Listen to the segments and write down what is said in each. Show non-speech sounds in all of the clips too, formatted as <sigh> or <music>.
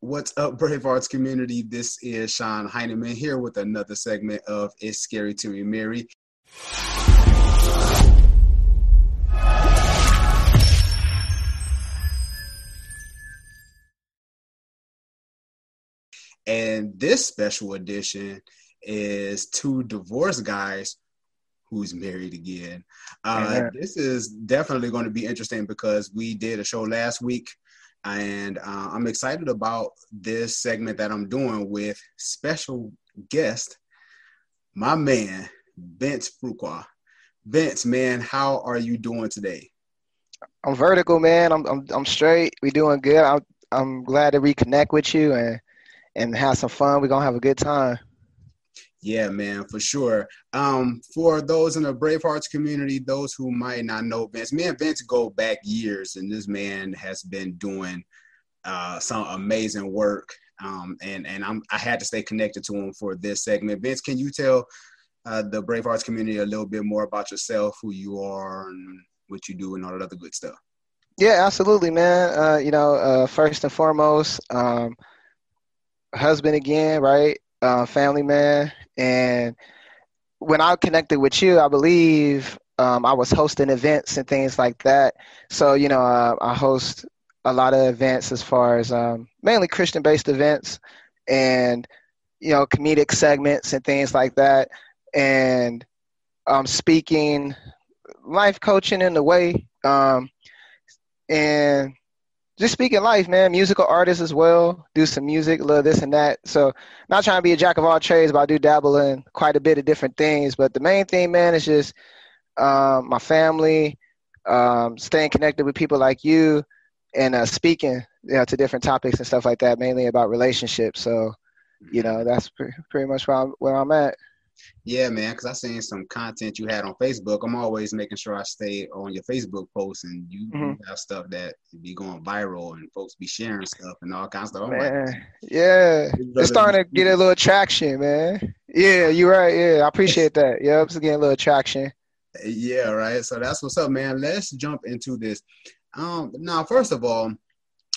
What's up, Brave Hearts community? This is Sean Heineman here with another segment of It's Scary to Be Mary. And this special edition is two divorced guys who's married again. Uh, this is definitely going to be interesting because we did a show last week and uh, I'm excited about this segment that I'm doing with special guest, my man, Vince Fuqua. Vince, man, how are you doing today? I'm vertical, man. I'm I'm, I'm straight. We doing good. I'm I'm glad to reconnect with you and and have some fun. We're gonna have a good time. Yeah, man, for sure. Um, for those in the Brave Hearts community, those who might not know Vince, me and Vince go back years, and this man has been doing uh, some amazing work. Um, and and I'm I had to stay connected to him for this segment. Vince, can you tell uh, the Brave Hearts community a little bit more about yourself, who you are, and what you do, and all that other good stuff? Yeah, absolutely, man. Uh, you know, uh, first and foremost, um, husband again, right? Uh, family man, and when I connected with you, I believe um, I was hosting events and things like that. So you know, uh, I host a lot of events as far as um, mainly Christian-based events, and you know, comedic segments and things like that, and um, speaking, life coaching in a way, um, and just speaking life, man. Musical artist as well. Do some music, little this and that. So not trying to be a jack of all trades, but I do dabble in quite a bit of different things. But the main thing, man, is just um, my family, um, staying connected with people like you, and uh, speaking you know, to different topics and stuff like that, mainly about relationships. So, you know, that's pretty, pretty much where I'm, where I'm at. Yeah, man, because I seen some content you had on Facebook. I'm always making sure I stay on your Facebook posts, and you, mm-hmm. have stuff that be going viral, and folks be sharing stuff and all kinds of stuff. Like, yeah, it's starting to get a little traction, man. Yeah, you're right. Yeah, I appreciate that. Yeah, it's getting a little traction. Yeah, right. So that's what's up, man. Let's jump into this. Um, now, first of all,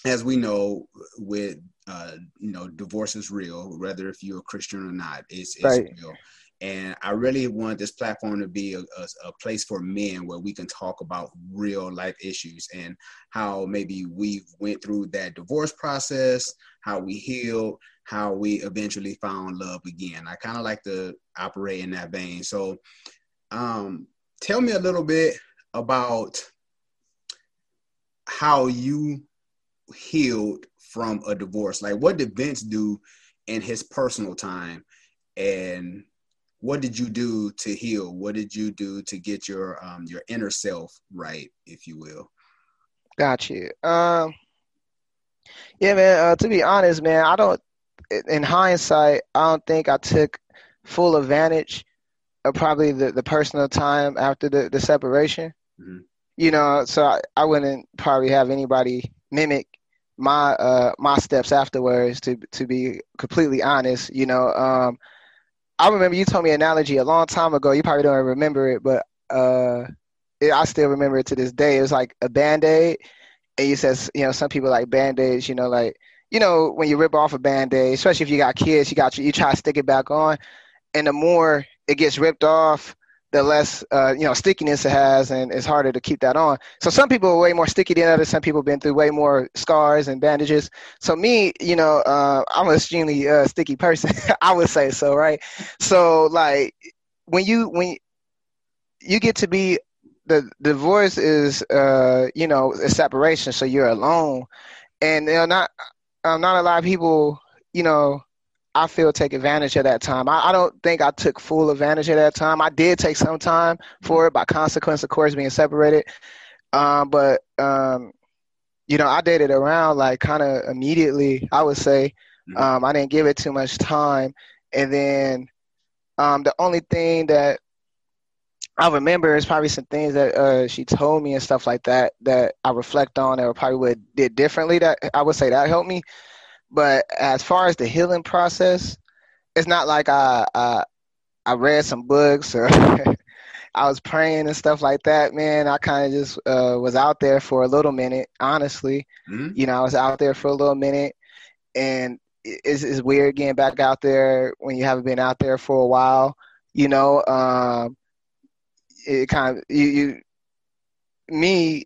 as we know, with uh, you know, divorce is real, whether if you're a Christian or not, it's, it's right. real. And I really want this platform to be a, a, a, place for men where we can talk about real life issues and how maybe we went through that divorce process, how we healed, how we eventually found love again. I kind of like to operate in that vein. So, um, tell me a little bit about how you healed from a divorce. Like, what did Vince do in his personal time? And what did you do to heal? What did you do to get your um, your inner self right, if you will? Got you. Um, yeah, man. Uh, to be honest, man, I don't. In hindsight, I don't think I took full advantage of probably the, the personal time after the, the separation. Mm-hmm. You know, so I, I wouldn't probably have anybody mimic my uh my steps afterwards to to be completely honest you know um I remember you told me an analogy a long time ago. You probably don't remember it, but uh, it, I still remember it to this day. It was like a band aid, and you said, you know, some people like band aids. You know, like you know, when you rip off a band aid, especially if you got kids, you got you try to stick it back on, and the more it gets ripped off, the less uh, you know stickiness it has, and it's harder to keep that on. So some people are way more sticky than others. Some people have been through way more scars and bandages. So me, you know, uh, I'm an extremely uh, sticky person. <laughs> I would say so, right? So like when you when you get to be the divorce is uh, you know a separation, so you're alone, and you know not not a lot of people you know I feel take advantage of that time. I, I, don't think I took full advantage of that time. I did take some time for it by consequence, of course, being separated. Um, but um, you know, I dated around like kind of immediately. I would say mm-hmm. um, I didn't give it too much time, and then um, the only thing that I remember is probably some things that uh, she told me and stuff like that that I reflect on or probably would did differently. That I would say that helped me. But as far as the healing process, it's not like I I, I read some books or <laughs> I was praying and stuff like that. Man, I kind of just uh, was out there for a little minute. Honestly, mm-hmm. you know, I was out there for a little minute, and it's, it's weird getting back out there when you haven't been out there for a while. You know, um, it kind of you, you me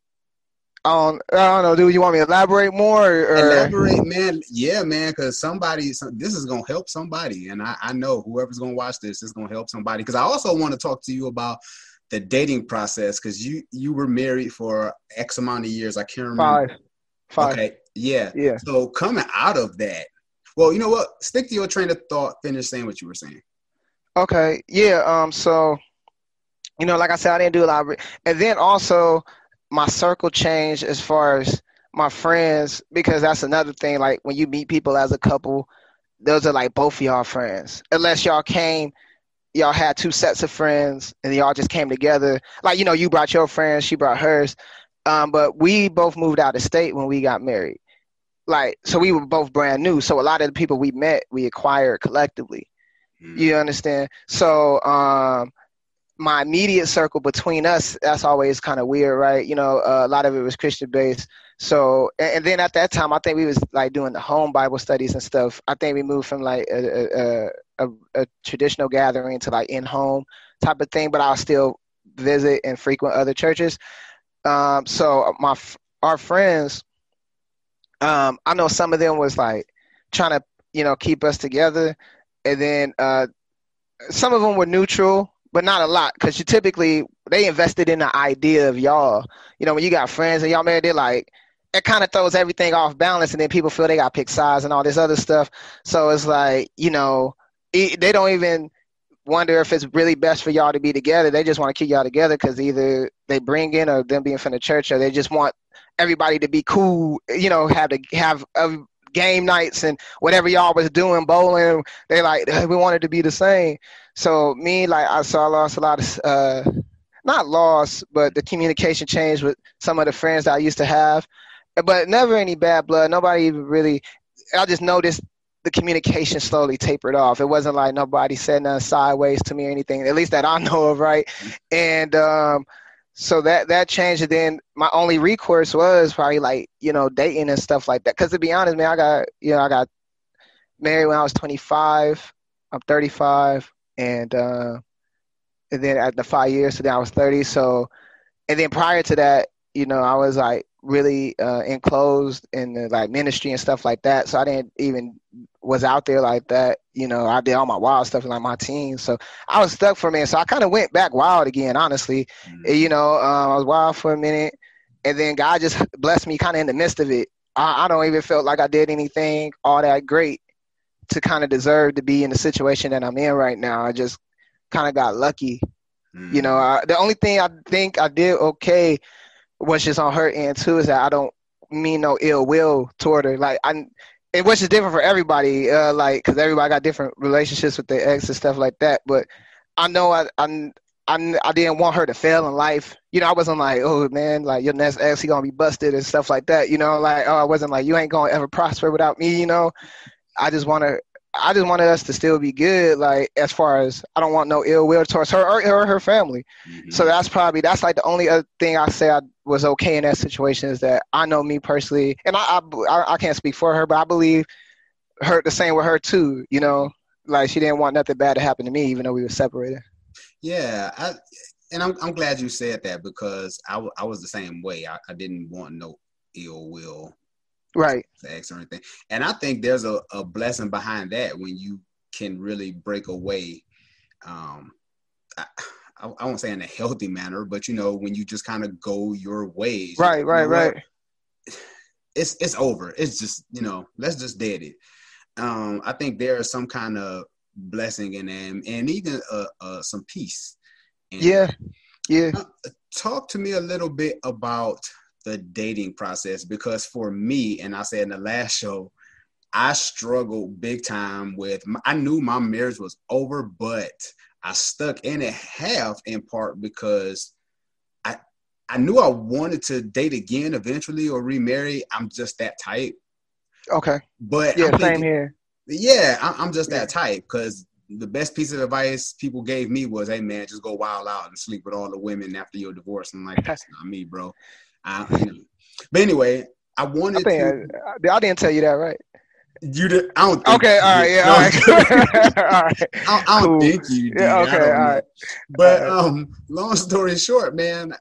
I don't, I don't know. Do you want me to elaborate more? Or? Elaborate, man. Yeah, man. Because somebody, this is gonna help somebody, and I, I know whoever's gonna watch this is gonna help somebody. Because I also want to talk to you about the dating process. Because you you were married for X amount of years. I can't remember. Five. Five. Okay. Yeah. Yeah. So coming out of that, well, you know what? Stick to your train of thought. Finish saying what you were saying. Okay. Yeah. Um. So, you know, like I said, I didn't do a lot, of, and then also my circle changed as far as my friends because that's another thing. Like when you meet people as a couple, those are like both of y'all friends. Unless y'all came, y'all had two sets of friends and y'all just came together. Like you know, you brought your friends, she brought hers. Um, but we both moved out of state when we got married. Like so, we were both brand new. So a lot of the people we met, we acquired collectively. Mm. You understand? So um, my immediate circle between us that's always kind of weird right? You know uh, a lot of it was christian based. So and, and, then at that time i think we was like doing the home bible studies and stuff. I think we moved from like a, a, a, a traditional gathering to like in home type of thing but i'll still visit and frequent other churches. Um, so my our friends um, i know some of them was like trying to you know keep us together. And then uh, some of them were neutral but not a lot because you typically they invested in the idea of y'all. You know, when you got friends and y'all married, they're like it kind of throws everything off balance, and then people feel they got pick sides and all this other stuff. So it's like you know they don't even wonder if it's really best for y'all to be together. They just want to keep y'all together because either they bring in or them being from the church, or they just want everybody to be cool. You know, have to have a game nights and whatever y'all was doing, bowling. They like <laughs> we wanted to be the same. So me, like I saw, I lost a lot of, uh, not lost, but the communication changed with some of the friends that I used to have, but never any bad blood. Nobody really. I just noticed the communication slowly tapered off. It wasn't like nobody said nothing sideways to me or anything, at least that I <laughs> know of, right? And um, so that that changed. And then my only recourse was probably like you know dating and stuff like that. Because to be honest, man, I got you know I got married when I was 25. I'm 35 and uh, and then at the five years, so then I was thirty. So, and then prior to that, you know, I was like really uh, enclosed in the like ministry and stuff like that. So I didn't even was out there like that. You know, I did all my wild stuff in like my teens. So I was stuck for a minute. So I kind of went back wild again, honestly. Mm-hmm. You know, um, I was wild for a minute, and then God just blessed me kind of in the midst of it. I, I don't even feel like I did anything all that great to kind of deserve to be in the situation that I'm in right now. I just kind of got lucky. Mm. You know, I, the only thing I think I did okay was just on her end too is that I don't mean no ill will toward her. Like I, it was just different for everybody. Uh, like because everybody got different relationships with their ex and stuff like that. But I know I, I I, I didn't want her to fail in life. You know, I wasn't like, oh man, like your next ex, he gonna be busted and stuff like that. You know, like oh, I wasn't like you ain't gonna ever prosper without me. You know, I just want to. I just wanted us to still be good, like as far as I don't want no ill will towards her or, or her family. Mm-hmm. So that's probably that's like the only other thing I say I was okay in that situation is that I know me personally, and I I, I can't speak for her, but I believe her the same with her too. You know, like she didn't want nothing bad to happen to me, even though we were separated. Yeah, I, and I'm I'm glad you said that because I, I was the same way. I, I didn't want no ill will right. Sex or anything. And i think there's a, a blessing behind that when you can really break away um I, I, won't say in a healthy manner but you know when you just kind of go your ways right you know, right right. It's it's over. It's just you know let's just dead it. Um i think there is some kind of blessing in them and even uh, uh some peace and yeah yeah. Uh, talk to me a little bit about the dating process because for me, and I said in the last show, I struggled big time with. I knew my marriage was over, but I stuck in it half in part because I I knew I wanted to date again eventually or remarry. I'm just that type. Okay. But yeah, thinking, same here. Yeah, I'm just that type because the best piece of advice people gave me was, "Hey man, just go wild out and sleep with all the women after your divorce." I'm like, that's <laughs> not me, bro. I, but anyway, I wanted I, think to. I, I, didn't tell you that, right? You did. I don't. okay. All right. Yeah. All right. <laughs> all right. I, I don't cool. think you did. Yeah. Okay. All right. But all right. um, long story short, man,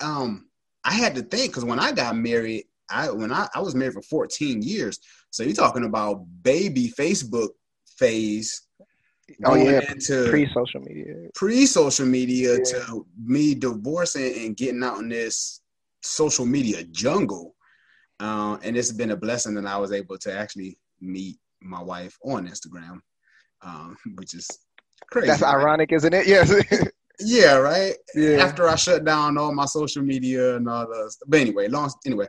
um, I had to think because when I got married, I when I, I was married for 14 years. So you're talking about baby Facebook phase. Oh yeah, pre social media. Pre social media yeah. to me divorcing and getting out in this social media jungle. Uh, and it's been a blessing that I was able to actually meet my wife on Instagram, um, <laughs> which is crazy. That's right? ironic, isn't it? <laughs> Yes. yeah, right. Yeah. After I shut down all my social media and all the. But anyway, long anyway,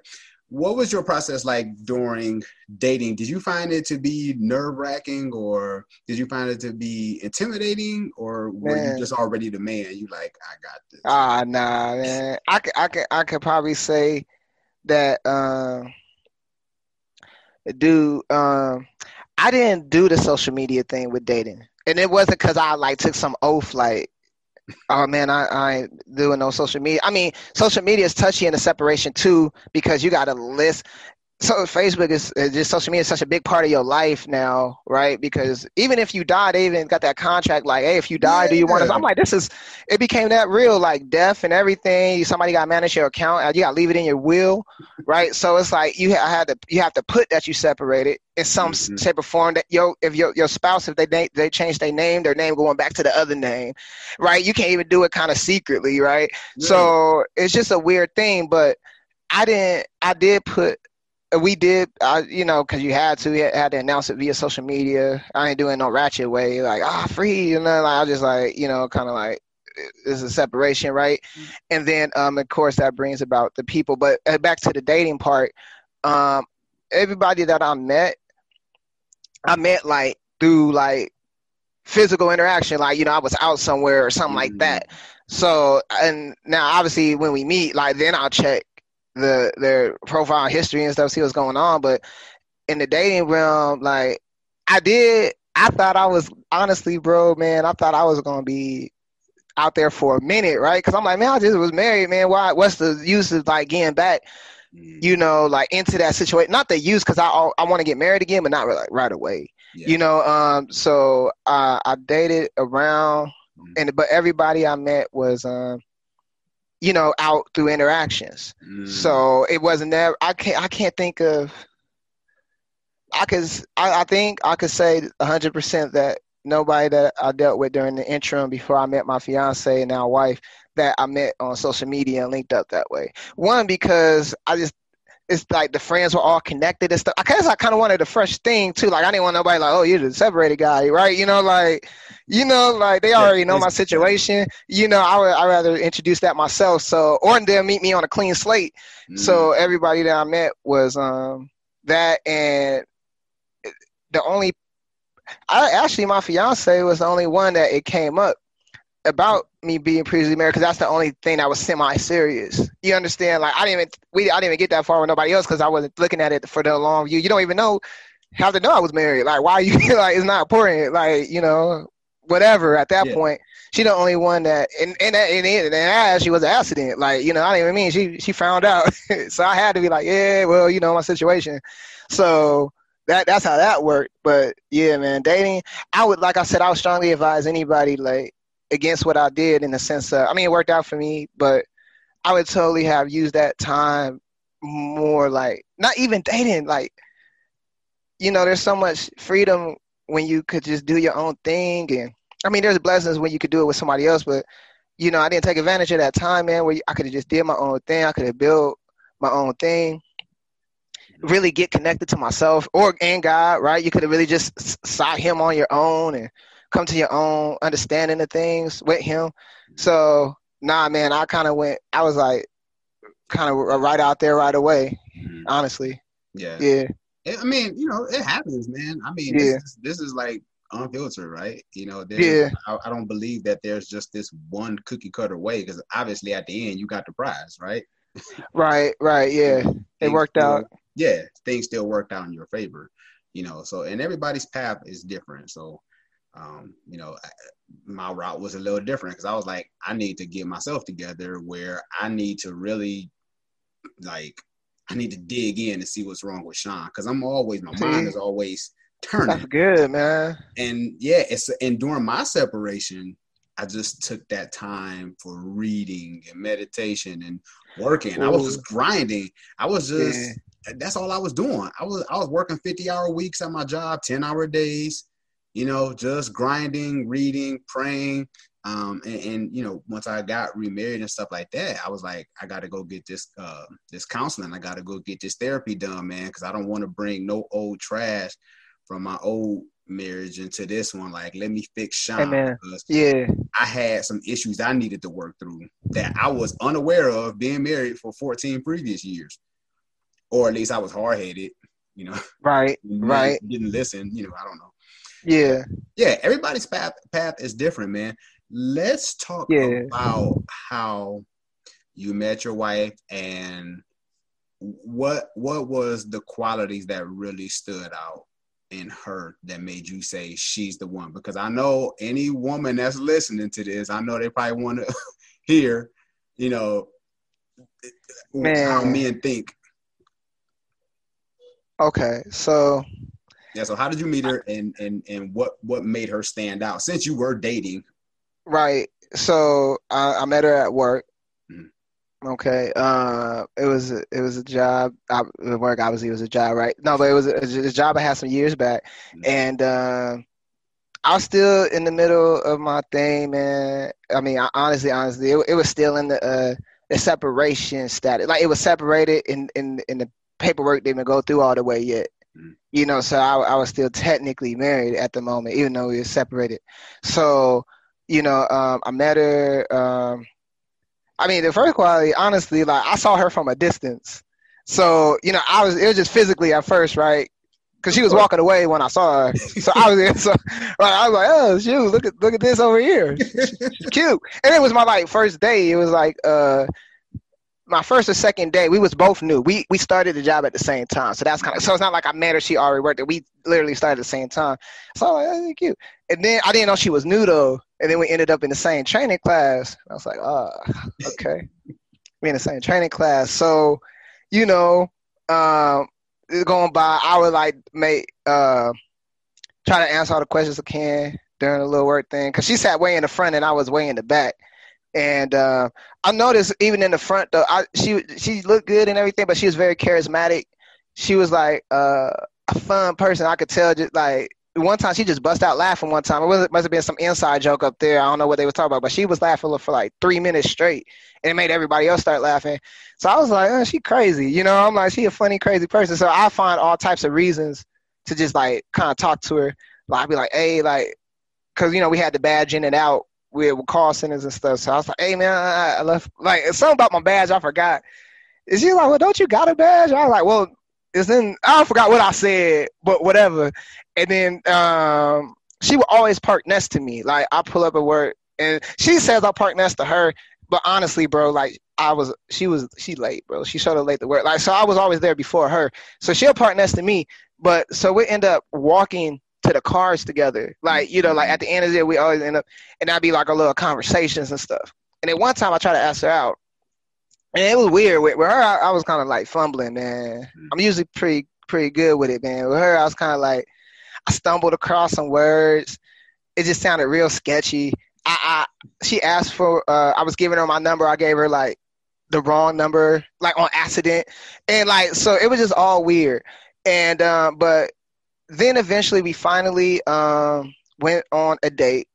what was your process like during dating? Did you find it to be nerve wracking, or did you find it to be intimidating, or were man. you just already the man? You like, I got this. Ah, nah, man. I could, I could, I could probably say that, uh, dude. Um, I didn't do the social media thing with dating, and it wasn't because I like took some oath, like oh man, I, I doing no social media. I mean, social media is touchy in the separation too because you got to list so Facebook is just social media is such a big part of your life now, right? Because even if you die, they even got that contract like, hey, if you die, yeah. do you want to? I'm like, this is. It became that real, like death and everything. Somebody got to manage your account. Uh, you got to leave it in your will, right? So it's like you had to you have to put that you separated in some mm-hmm. shape or form. That yo, if your your spouse, if they they change their name, their name going back to the other name, right? You can't even do it kind of secretly, right? Yeah. So it's just a weird thing, but. I didn't. I did put we did, you know, because you had to, you had to announce it via social media. I ain't doing no ratchet way, like ah, free, you know. Like, I just like, you know, kind of like there's a separation, right? Mm-hmm. And then, um, of course, that brings about the people. But uh, back to the dating part, um, everybody that I met, I met like through like physical interaction, like you know, I was out somewhere or something mm-hmm. like that. So, and now obviously when we meet, like then I'll check the their profile history and stuff, see what's going on. But in the dating realm, like I did, I thought I was honestly, bro, man, I thought I was gonna be out there for a minute, right? Because I'm like, man, I just was married, man. Why? What's the use of like getting back? Mm. You know, like into that situation. Not the use, because I I want to get married again, but not like right away. Yeah. You know, um, so uh, I dated around, mm. and but everybody I met was um you know, out through interactions. Mm. So it wasn't that I can't. I can't think of. I could. I, I think I could say hundred percent that nobody that I dealt with during the interim before I met my fiance and now wife that I met on social media and linked up that way. One because I just it's like the friends were all connected and stuff. I guess I kind of wanted a fresh thing too. Like I didn't want nobody like, oh, you're the separated guy, right? You know, like, you know, like they already know my situation. You know, I would I rather introduce that myself. So or they'll meet me on a clean slate. Mm-hmm. So everybody that I met was um that and the only I actually my fiance was the only one that it came up about me being previously married because that's the only thing that was semi-serious. You understand? Like I didn't even we I didn't even get that far with nobody else because I wasn't looking at it for the long view. You don't even know how to know I was married. Like why you <laughs> like it's not important. Like you know whatever at that yeah. point. She the only one that and and and, and, and she was an accident. Like you know I didn't even mean she she found out. <laughs> so I had to be like yeah well you know my situation. So that that's how that worked. But yeah, man, dating. I would like I said, I would strongly advise anybody like against what I did in the sense of I mean it worked out for me, but I would totally have used that time more like not even dating, like you know, there's so much freedom when you could just do your own thing and I mean there's blessings when you could do it with somebody else, but you know, I didn't take advantage of that time, man, where I could have just did my own thing. I could have built my own thing. Really get connected to myself or and God, right? You could have really just sought him on your own and come to your own understanding of things with him. So nah, man, I kind of went. I was like, kind of right out there right away. Mm-hmm. Honestly. Yeah. Yeah. I mean, you know, it happens, man. I mean, yeah. this, is, this is like unfiltered, right? You know, yeah. I, I, don't believe that there's just this one cookie cutter way because obviously at the end you got the prize, right? right, right, <laughs> yeah. It worked still, out. Yeah, things still worked out in your favor, you know. So, and everybody's path is different. So, um, you know, my route was a little different because I was like, I need to get myself together where I need to really like I need to dig in and see what's wrong with Sean because I'm always my mind is always turning. That's good, man. And yeah, it's and during my separation, I just took that time for reading and meditation and working. Ooh. I was just grinding. I was just yeah. that's all I was doing. I was I was working 50 hour weeks at my job, 10 hour days, you know, just grinding, reading, praying. Um, and, and, you know, once I got remarried and stuff like that, I was like, I got to go get this uh, this counseling. I got to go get this therapy done, man, because I don't want to bring no old trash from my old marriage into this one. Like, let me fix Sean. Yeah, I had some issues I needed to work through that I was unaware of being married for 14 previous years, or at least I was hard headed. You know, right, <laughs> right. Didn't listen. You know, I don't know. Yeah, yeah. Everybody's path path is different, man. Let's talk yeah. about how you met your wife and what what was the qualities that really stood out in her that made you say she's the one? Because I know any woman that's listening to this, I know they probably want to <laughs> hear, you know, Man. how men think. Okay, so yeah, so how did you meet her, and and and what what made her stand out since you were dating? Right. So I, I met her at work. Okay. Uh, it was a, it was a job. I, work obviously it was a job, right? No, but it was a, a job I had some years back, mm-hmm. and uh, I was still in the middle of my thing, man. I mean, I, honestly, honestly, it, it, was still in the uh, the separation status. Like it was separated in in in the paperwork didn't go through all the way yet. Mm-hmm. You know, so I, I was still technically married at the moment, even though we were separated. So, you know, um, I met her. Um, I mean, the first quality, honestly, like I saw her from a distance. So, you know, I was, it was just physically at first, right? Cause she was walking away when I saw her. So I was, <laughs> so, right, I was like, oh, shoot, look at, look at this over here. She's <laughs> cute. And it was my like first day. It was like, uh, my first or second day, we was both new. We we started the job at the same time, so that's kind of so it's not like I met her. She already worked it. We literally started at the same time. So I was like, oh, cute. And then I didn't know she was new though. And then we ended up in the same training class. I was like, oh, okay. we in the same training class. So, you know, um, going by, I would like make uh, try to answer all the questions I can during the little work thing. Cause she sat way in the front and I was way in the back. And uh, I noticed even in the front though, I, she she looked good and everything, but she was very charismatic. She was like uh, a fun person. I could tell just like one time she just bust out laughing one time. It was, must have been some inside joke up there. I don't know what they were talking about, but she was laughing for like three minutes straight, and it made everybody else start laughing. So I was like, oh, she crazy, you know? I'm like, she a funny, crazy person. So I find all types of reasons to just like kind of talk to her. Like I'd be like, hey, like, cause you know we had the badge in and out with, with call centers and stuff. So I was like, hey man, I, I left like it's something about my badge I forgot. Is she like, well, don't you got a badge? I was like, well, it's in. I forgot what I said, but whatever. And then um, she would always park next to me. Like I pull up at work, and she says I park next to her. But honestly, bro, like I was, she was, she late, bro. She showed up late to work. Like so, I was always there before her. So she'll park next to me. But so we end up walking to the cars together. Like you know, like at the end of the day, we always end up, and that'd be like a little conversations and stuff. And then one time I tried to ask her out, and it was weird. With, with her, I, I was kind of like fumbling, man. Mm-hmm. I'm usually pretty pretty good with it, man. With her, I was kind of like I stumbled across some words. It just sounded real sketchy. I, I she asked for uh, I was giving her my number. I gave her like the wrong number, like on accident, and like so it was just all weird. And um, but then eventually we finally um, went on a date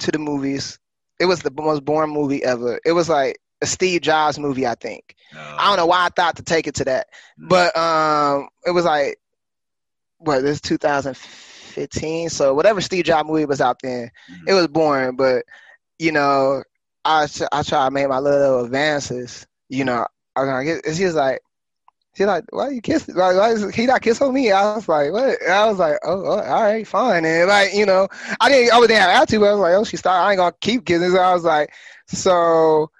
to the movies. It was the most boring movie ever. It was like a Steve Jobs movie, I think. I don't know why I thought to take it to that, mm. but um, it was like, what this 2015. So whatever Steve Jobs movie was out then, mm-hmm. it was boring. But you know, I I try to make my little advances. You know, I was. She was like, she like, why you kiss? Like, why is he not kiss on me? I was like, what? And I was like, oh, oh, all right, fine. And like, you know, I didn't, I didn't have to, but I was like, oh, she started. I ain't gonna keep kissing. So I was like, so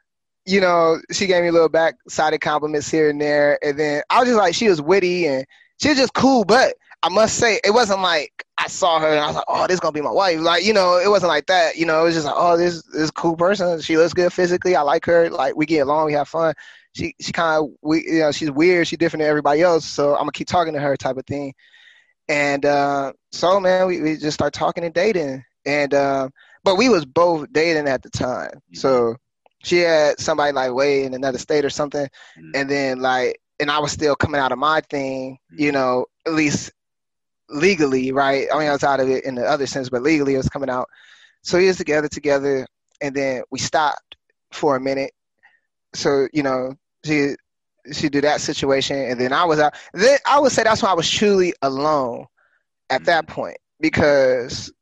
you know, she gave me a little back-sided compliments here and there, and then I was just like, she was witty and she was just cool. But I must say, it wasn't like I saw her and I was like, oh, this is gonna be my wife. Like, you know, it wasn't like that. You know, it was just like, oh, this this cool person. She looks good physically. I like her. Like, we get along. We have fun. She she kind of we you know she's weird, she's different than everybody else, so I'm gonna keep talking to her type of thing. And uh, so man, we, we just start talking and dating, and uh, but we was both dating at the time, mm-hmm. so she had somebody like way in another state or something, mm-hmm. and then like and I was still coming out of my thing, mm-hmm. you know, at least legally, right? I mean, I was out of it in the other sense, but legally it was coming out. So we was together, together, and then we stopped for a minute. So you know, she she did that situation, and then I was out. Then I would say that's when I was truly alone at that mm-hmm. point because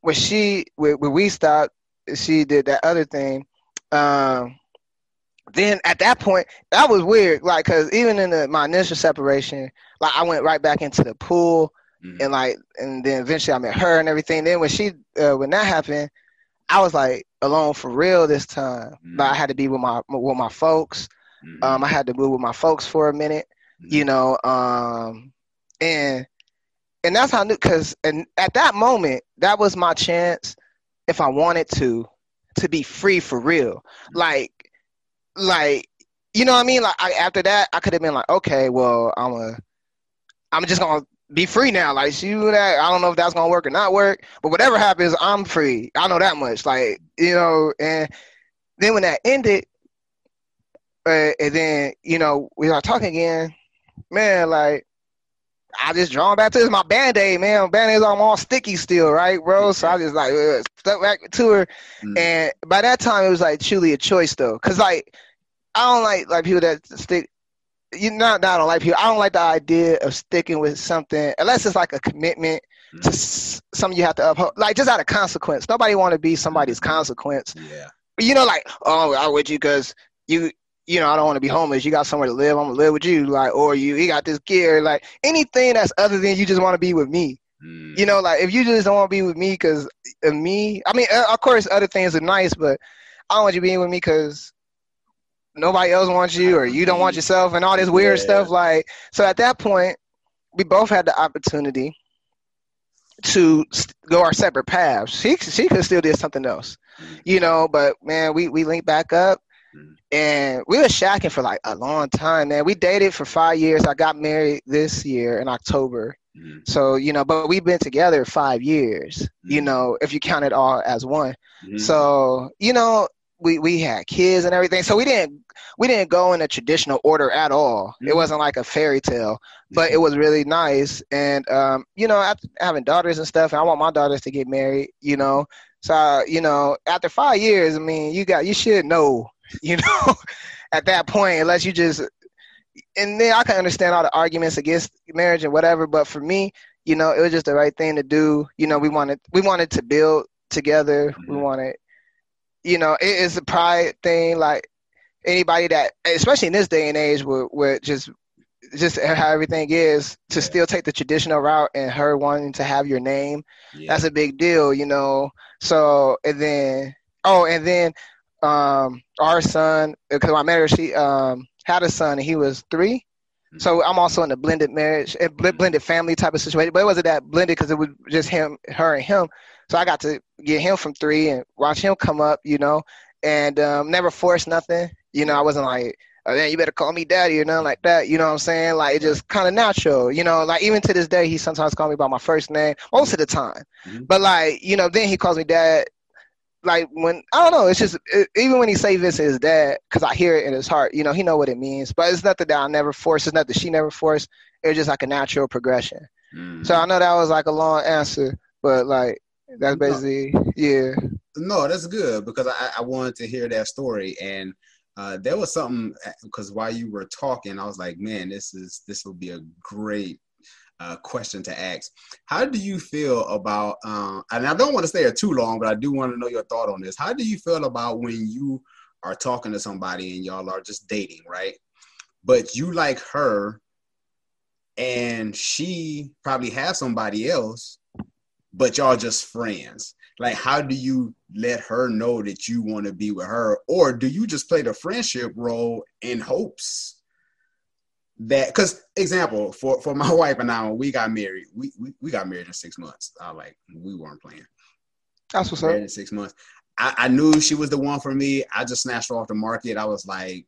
when she when, when we stopped, she did that other thing. Um, then at that point, that was weird. Like, cause even in the, my initial separation, like I went right back into the pool, mm-hmm. and like, and then eventually I met her and everything. Then when she, uh, when that happened, I was like alone for real this time. Mm-hmm. Like I had to be with my with my folks. Mm-hmm. Um, I had to move with my folks for a minute, you mm-hmm. know. Um, and and that's how I knew, cause and at that moment, that was my chance, if I wanted to, to be free for real. Mm-hmm. Like like you know what I mean? Like I, after that, I could have been like, okay, well, I'm a, I'm just gonna be free now. Like see that I don't know if that's gonna work or not work, but whatever happens, I'm free. I know that much. Like you know, and then when that ended, uh, and then you know we start talking again, man. Like I just drawn back to this my band aid, man. Band aids I'm all sticky still, right, bro? So I just like uh, stuck back to her, mm. and by that time it was like truly a choice though, cause like I don't like like people that stick. You not, not I don't like people. I don't like the idea of sticking with something unless it's like a commitment mm. to something you have to uphold. Like just out of consequence. Nobody want to be somebody's mm-hmm. consequence. Yeah. You know, like oh, I'm with you because you you know, I don't want to be homeless. You got somewhere to live. I'm gonna live with you. Like, or you, you got this gear. Like anything that's other than you just want to be with me. Mm. You know, like if you just don't want to be with me because of uh, me. I mean, uh, of course, other things are nice, but I don't want you being with me because nobody else wants you or you don't want yourself and all this weird yeah. stuff like so at that point we both had the opportunity to go our separate paths she she could still do something else mm. you know but man we we linked back up and we were shacking for like a long time man we dated for five years i got married this year in october mm-hmm. so you know but we've been together five years mm-hmm. you know if you count it all as one mm-hmm. so you know we we had kids and everything so we didn't we didn't go in a traditional order at all mm-hmm. it wasn't like a fairy tale but it mm-hmm. was really nice and um, you know after having daughters and stuff and i want my daughters to get married you know so you know after five years i mean you got you should know you know <laughs> at that point unless you just and then i can understand all the arguments against marriage and whatever but for me you know it was just the right thing to do you know we wanted we wanted to build together mm-hmm. we wanted you know, it is a pride thing. Like anybody that, especially in this day and age, where, where just just how everything is to yeah. still take the traditional route and her wanting to have your name yeah. that's a big deal you know so and then oh and then um our son because my marriage she um had a son and he was 3 mm-hmm. so i'm also in a blended marriage a blended family type of situation but it wasn't that blended because it was just him her and him so I got to get him from three and watch him come up, you know, and um, never force nothing. You know, I wasn't like, oh, man, you better call me daddy or nothing like that. You know what I'm saying? Like, it just kind of natural, you know, like even to this day, he sometimes calls me by my first name most of the time. Mm-hmm. But like, you know, then he calls me dad. Like when I don't know, it's just it, even when he say this to his dad, because I hear it in his heart, you know, he know what it means. But it's nothing that I never forced. It's nothing she never forced. It was just like a natural progression. Mm-hmm. So I know that was like a long answer, but like that's basically no. yeah. No, that's good because I, I wanted to hear that story and uh, there was something because while you were talking, I was like, man, this is this will be a great uh, question to ask. How do you feel about? Uh, and I don't want to stay here too long, but I do want to know your thought on this. How do you feel about when you are talking to somebody and y'all are just dating, right? But you like her, and she probably has somebody else, but y'all just friends. Like, how do you let her know that you want to be with her, or do you just play the friendship role in hopes that? Because, example, for for my <laughs> wife and I, when we got married, we we, we got married in six months. I like we weren't playing. That's what's up. In six months, I, I knew she was the one for me. I just snatched her off the market. I was like,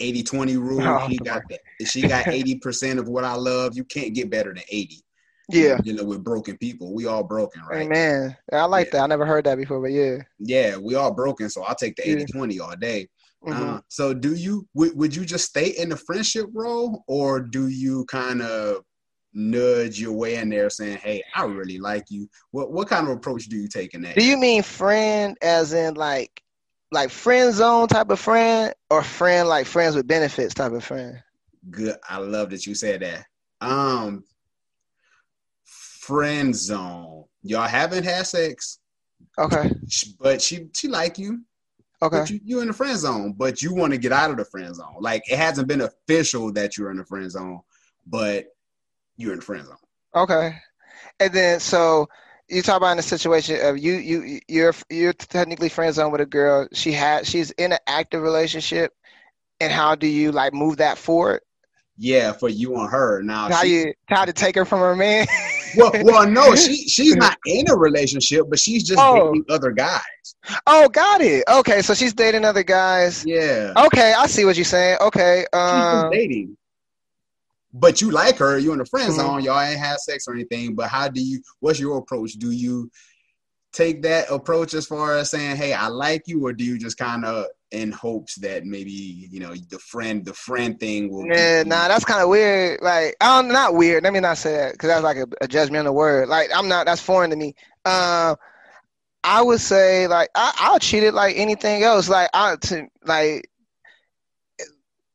80-20 <laughs> rule. Oh, she got that. She got <laughs> 80% of what I love. You can't get better than 80. Yeah. You know, with broken people. We all broken, right? Amen. I like Yeah. that. I never heard that before, but yeah. Yeah, we all broken. So I'll take the Yeah. 80-20 all day. Mhm. Uh, so do you would, would you just stay in the friendship role or do you kind of nudge your way in there saying, Hey, I really like you? What what kind of approach do you take in that? Do you mean friend as in like like friend zone type of friend or friend like friends with benefits type of friend? Good. I love that you said that. Um friend zone. Y'all haven't had sex, Okay. but she she like you. Okay. But you you in the friend zone, but you want to get out of the friend zone. Like it hasn't been official that you're in the friend zone, but you're in the friend zone. Okay. And then so you talk about in the situation of you you you're you're technically friend zone with a girl. She had she's in an active relationship, and how do you like move that forward? Yeah, for you and her. Now How she, you how to take her from her man? <laughs> well, well, no, <laughs> she she's not in a relationship, but she's just Oh. dating other guys. oh, got it. Okay, so she's dating other guys. Yeah, Okay, I see what you're saying. Okay. she's Um, dating. But you like her, you in the friend Mhm. zone, y'all ain't had sex or anything. But how do you? What's your approach? Do you take that approach as far as saying, "Hey, I like you," or do you just kind of in hopes that maybe you know the friend, the friend thing will? Yeah, be- nah, that's kind of weird. Like, I'm not weird. Let me not say that because that's like a, a judgmental word. Like, I'm not. That's foreign to me. Um, I would say like I, I'll treat it like anything else. Like I to like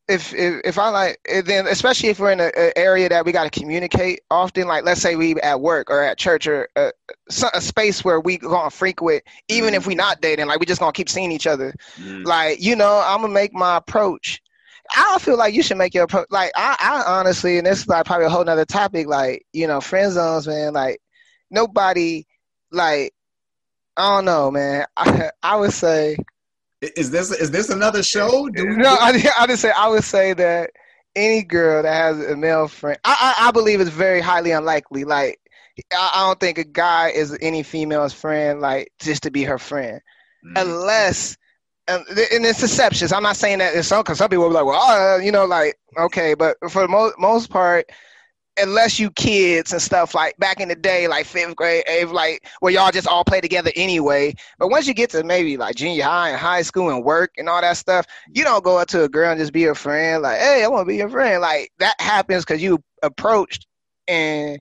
if if if I like then especially if we're in an area that we got to communicate often. Like, let's say we at work or at church or uh, so- a space where we gonna frequent, even if we not dating. Like, we just gonna keep seeing each other Mm. like you know i'm gonna make my approach i don't feel like you should make your approach like i, I honestly and this is like probably a whole nother topic like you know friend zones man like nobody like i don't know man i, <laughs> I would say Is this is this another show? Do we- no I, I just say i would say that any girl that has a male friend i i, I believe it's very highly unlikely like I, I don't think a guy is any female's friend like just to be her friend Mm. unless um, and it's exceptions. I'm not saying that it's some because some people will be like, well, uh, you know, like okay, but for the mo- most part, unless you kids and stuff like back in the day, like fifth grade, eighth, like where y'all just all play together anyway. But once you get to maybe like junior high and high school and work and all that stuff, you don't go up to a girl and just be a friend. Like, hey, I want to be your friend. Like that happens because you approached and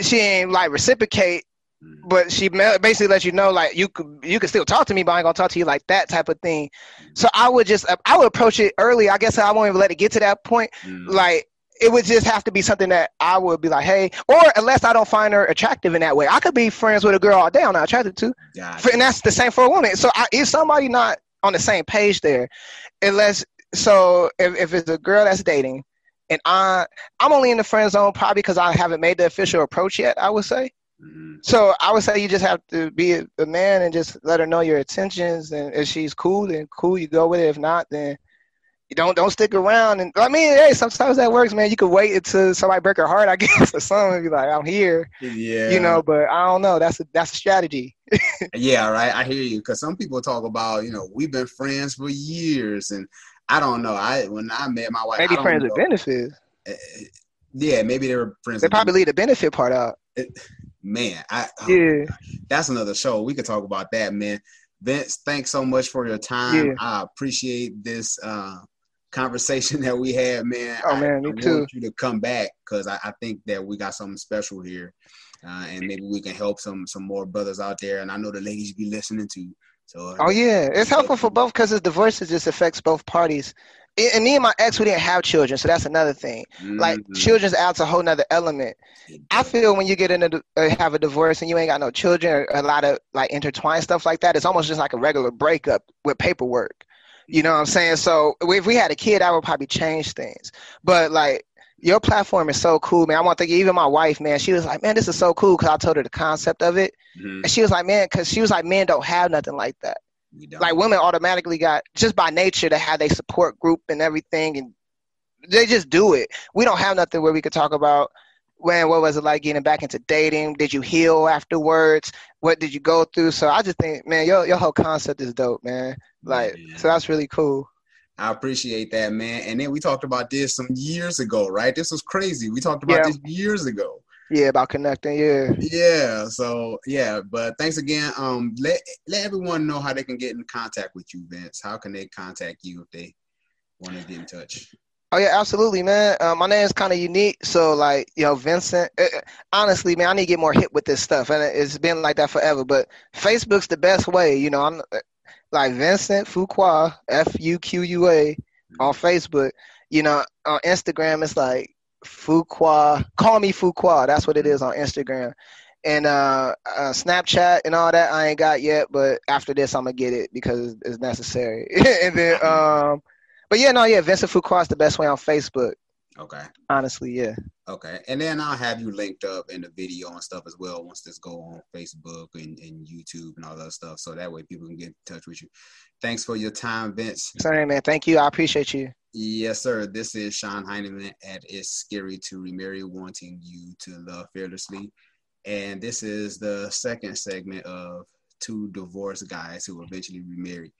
she ain't like reciprocate Mm. but she basically let you know like you could you could still talk to me but i ain't gonna talk to you like that type of thing so i would just i would approach it early i guess i won't even let it get to that point Mm. like it would just have to be something that i would be like hey or unless i don't find her attractive in that way i could be friends with a girl all day i'm not attracted to Gotcha. and that's the same for a woman so I, is somebody not on the same page there unless so if, if it's a girl that's dating and i i'm only in the friend zone probably because i haven't made the official approach yet i would say Mm. so I would say you just have to be a, a man and just let her know your intentions, and if she's cool, then cool, you go with it. If not, then you don't don't stick around. And I mean, hey, sometimes that works, man. You could wait until somebody break her heart, I <laughs> guess, or something. and Be like, I'm here, Yeah. you know. But I don't know. That's a that's a strategy. <laughs> Yeah, right. I hear you. Because some people talk about, you know, we've been friends for years, and I don't know. I when I met my wife, Maybe friends know. with benefits. Uh, Yeah, maybe they were friends. They probably leave the benefit part out. man. I oh, Yeah. that's another show. We could talk about that, man. Vince, thanks so much for your time. Yeah. I appreciate this uh, conversation <laughs> that we had, man. Oh, I, man, me I too. want you to come back because I, I think that we got something special here, uh, and maybe we can help some some more brothers out there. And I know the ladies be listening to. So Oh yeah, it's helpful for both because the divorce just affects both parties. And me and my ex, we didn't have children, so that's another thing. Like Mhm. children's adds a whole nother element. I feel when you get into uh, have a divorce and you ain't got no children, or a lot of like intertwined stuff like that, it's almost just like a regular breakup with paperwork. You know what I'm saying? So if we had a kid, I would probably change things. But like your platform is so cool, man. I want to thank you. Even my wife, man, she was like, man, this is so cool because I told her the concept of it, Mhm. and she was like, man, because she was like, men don't have nothing like that like women automatically got just by nature to have they support group and everything and they just do it we don't have nothing where we could talk about when what was it like getting back into dating did you heal afterwards what did you go through so i just think man your, your whole concept is dope man like Yeah. so that's really cool I appreciate that, man. And then we talked about this some years ago, right? This was crazy. We talked about yeah. this years ago. Yeah, about connecting. Yeah. Yeah. So yeah, but thanks again. Um, let let everyone know how they can get in contact with you, Vince. How can they contact you if they want to get in touch? Oh yeah, absolutely, man. Uh, my name is kind of unique, so like you know, Vincent. Uh, uh, honestly, man, I need to get more hit with this stuff, and it's been like that forever. But Facebook's the best way. You know, I'm like Vincent Fuqua, F U Q U A, on Facebook. You know, on Instagram, it's like Fuqua. Call me Fuqua. That's what it is on Instagram. And uh, uh, Snapchat and all that I ain't got yet, but after this I'm gonna get it because it's necessary. <laughs> and then um but yeah, no, yeah, Vincent Fuqua is the best way on Facebook. Okay. Honestly, yeah. Okay. And then I'll have you linked up in the video and stuff as well once this go on Facebook and, and YouTube and all that stuff. So that way people can get in touch with you. Thanks for your time, Vince. Sorry, man. Thank you. I appreciate you. Yes, sir. This is Sean Heineman at It's Scary to Remarry, wanting you to love fearlessly. And this is the second segment of two divorced guys who eventually remarry.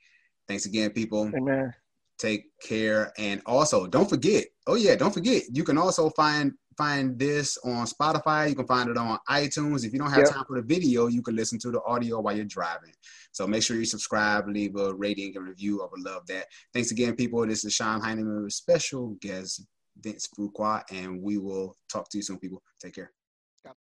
Thanks again, people. Amen take care. And also don't forget oh yeah don't forget you can also find find this on spotify. You can find it on itunes. If you don't have yep. time for the video you can listen to the audio while you're driving. So make sure you subscribe leave a rating and review. I would love that. Thanks again people. This is sean heineman with special guest vince fuqua and we will talk to you soon people. Take care